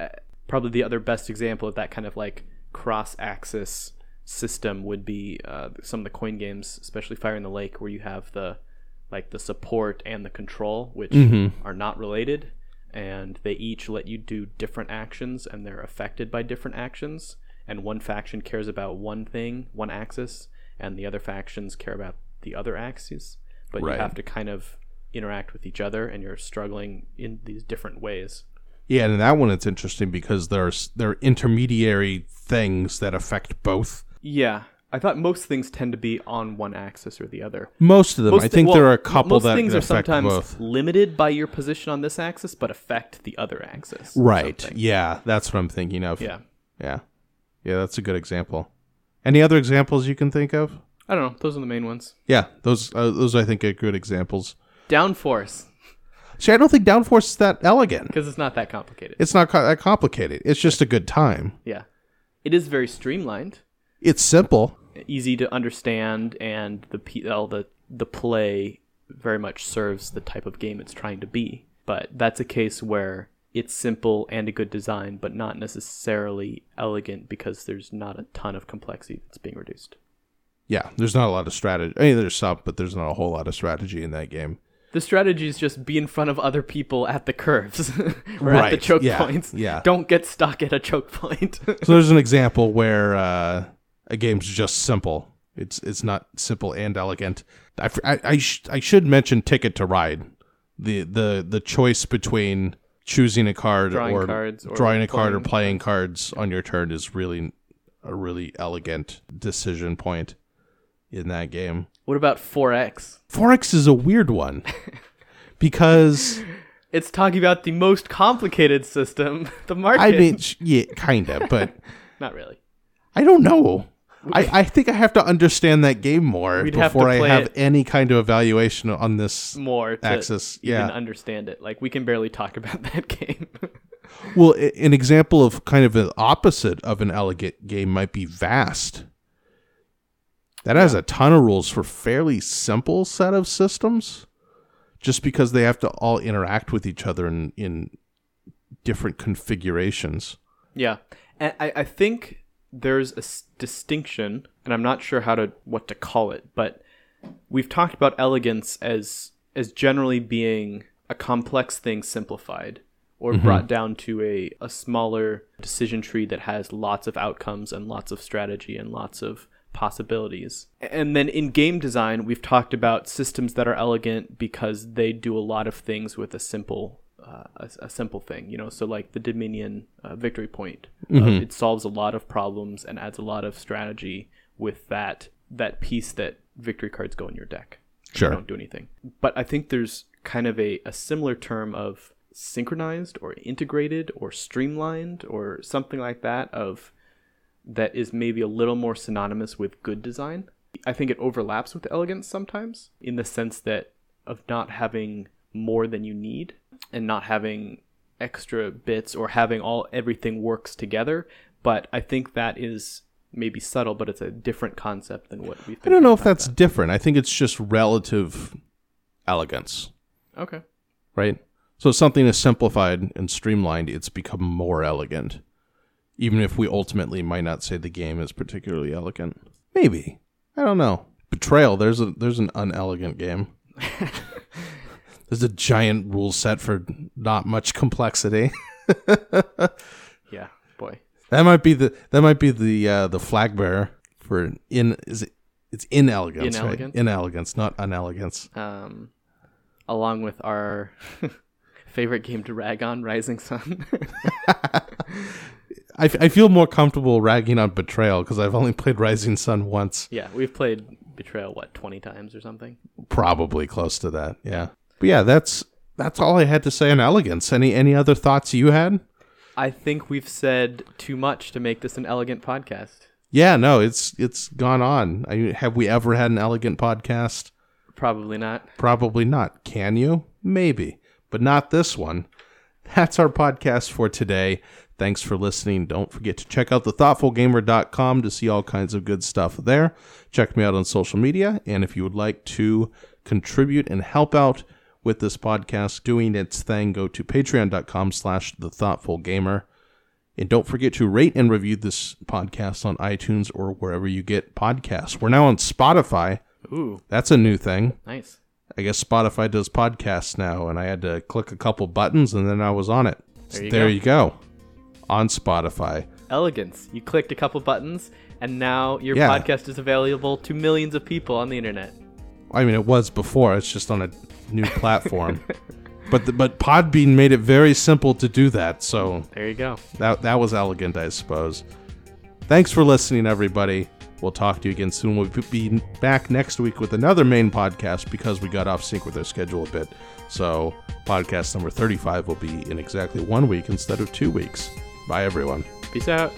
probably the other best example of that kind of like cross-axis system would be uh, some of the coin games, especially Fire in the Lake, where you have the like the support and the control, which are not related, and they each let you do different actions, and they're affected by different actions. And one faction cares about one thing, one axis, and the other factions care about the other axes. But Right. you have to kind of interact with each other, and you're struggling in these different ways. Yeah, and in that one it's interesting because there's there are intermediary things that affect both. Yeah, I thought most things tend to be on one axis or the other. Most of them, Most I thi- think well, there are a couple most that things are affect sometimes both. limited by your position on this axis, but affect the other axis. Right. Yeah, that's what I'm thinking of. Yeah. Yeah. Yeah, that's a good example. Any other examples you can think of? I don't know. Those are the main ones. Yeah, those uh, those I think are good examples. Downforce. See, I don't think Downforce is that elegant. because it's not that complicated. It's not co- that complicated. It's just a good time. yeah, it is very streamlined, It's simple. easy to understand, and the p- all the the play very much serves the type of game it's trying to be. But that's a case where it's simple and a good design, but not necessarily elegant because there's not a ton of complexity that's being reduced. Yeah, there's not a lot of strategy. I mean, there's some, but there's not a whole lot of strategy in that game. The strategy is just be in front of other people at the curves [LAUGHS] or at the choke yeah, points. yeah. Don't get stuck at a choke point. [LAUGHS] So there's an example where uh, a game's just simple. It's it's not simple and elegant. I, I, I, sh- I should mention Ticket to Ride. The the the choice between choosing a card Drawing or cards or drawing a card or playing cards on your turn is really a really elegant decision point in that game. What about 4X? Forex is a weird one because [LAUGHS] It's talking about the most complicated system, [LAUGHS] the market. I mean, yeah, kind of, but [LAUGHS] not really. I don't know. I, I think I have to understand that game more We'd have before I have any kind of evaluation on this. More to Axis, even yeah. understand it. Like we can barely talk about that game. Well, an example of kind of an opposite of an elegant game might be Vast. That has a ton of rules for fairly simple set of systems, just because they have to all interact with each other in in different configurations. yeah, and I, I think there's a s- distinction, and I'm not sure how to what to call it, but we've talked about elegance as as generally being a complex thing simplified or mm-hmm. brought down to a, a smaller decision tree that has lots of outcomes and lots of strategy and lots of possibilities. And then in game design, we've talked about systems that are elegant because they do a lot of things with a simple uh, a, a simple thing, you know. So like the Dominion uh, victory point, uh, it solves a lot of problems and adds a lot of strategy with that that piece that victory cards go in your deck. They Sure. don't do anything. But I think there's kind of a, a similar term of synchronized or integrated or streamlined or something like that of that is maybe a little more synonymous with good design. I think it overlaps with elegance sometimes in the sense that of not having more than you need and not having extra bits or having all everything works together. But I think that is maybe subtle, but it's a different concept than what we've I don't know if that's different. I think it's just relative elegance. okay. right? So something is simplified and streamlined, it's become more elegant. Even if we ultimately might not say the game is particularly elegant. Maybe. I don't know. Betrayal, there's a there's an unelegant game. [LAUGHS] there's a giant rule set for not much complexity. [LAUGHS] Yeah, boy. That might be the that might be the uh, the flag bearer for in is it it's inelegance, right? Inelegance, not unelegance. Um, along with our [LAUGHS] favorite game to rag on, Rising Sun. I, f- I feel more comfortable ragging on Betrayal because I've only played Rising Sun once. yeah, we've played Betrayal what twenty times or something. Probably close to that. Yeah. But yeah, that's that's all I had to say on elegance. Any any other thoughts you had? I think we've said too much to make this an elegant podcast. Yeah, no, it's it's gone on. I, have we ever had an elegant podcast? Probably not. Probably not. Can you? Maybe, but not this one. That's our podcast for today. Thanks for listening. Don't forget to check out thethoughtfulgamer.com to see all kinds of good stuff there. Check me out on social media. And if you would like to contribute and help out with this podcast doing its thing, go to patreon.com slash thethoughtfulgamer. And don't forget to rate and review this podcast on iTunes or wherever you get podcasts. We're now on Spotify. Ooh, That's a new thing. nice. I guess Spotify does podcasts now, and I had to click a couple buttons, and then I was on it. There you there go. you go, on Spotify. Elegance. You clicked a couple buttons, and now your Yeah. podcast is available to millions of people on the internet. I mean, it was before; it's just on a new [LAUGHS] platform. but the, but Podbean made it very simple to do that, so There you go. that that was elegant, I suppose. Thanks for listening, everybody. We'll talk to you again soon. We'll be back next week with another main podcast because we got off sync with our schedule a bit. So, podcast number 35 will be in exactly one week instead of two weeks. Bye, everyone. Peace out.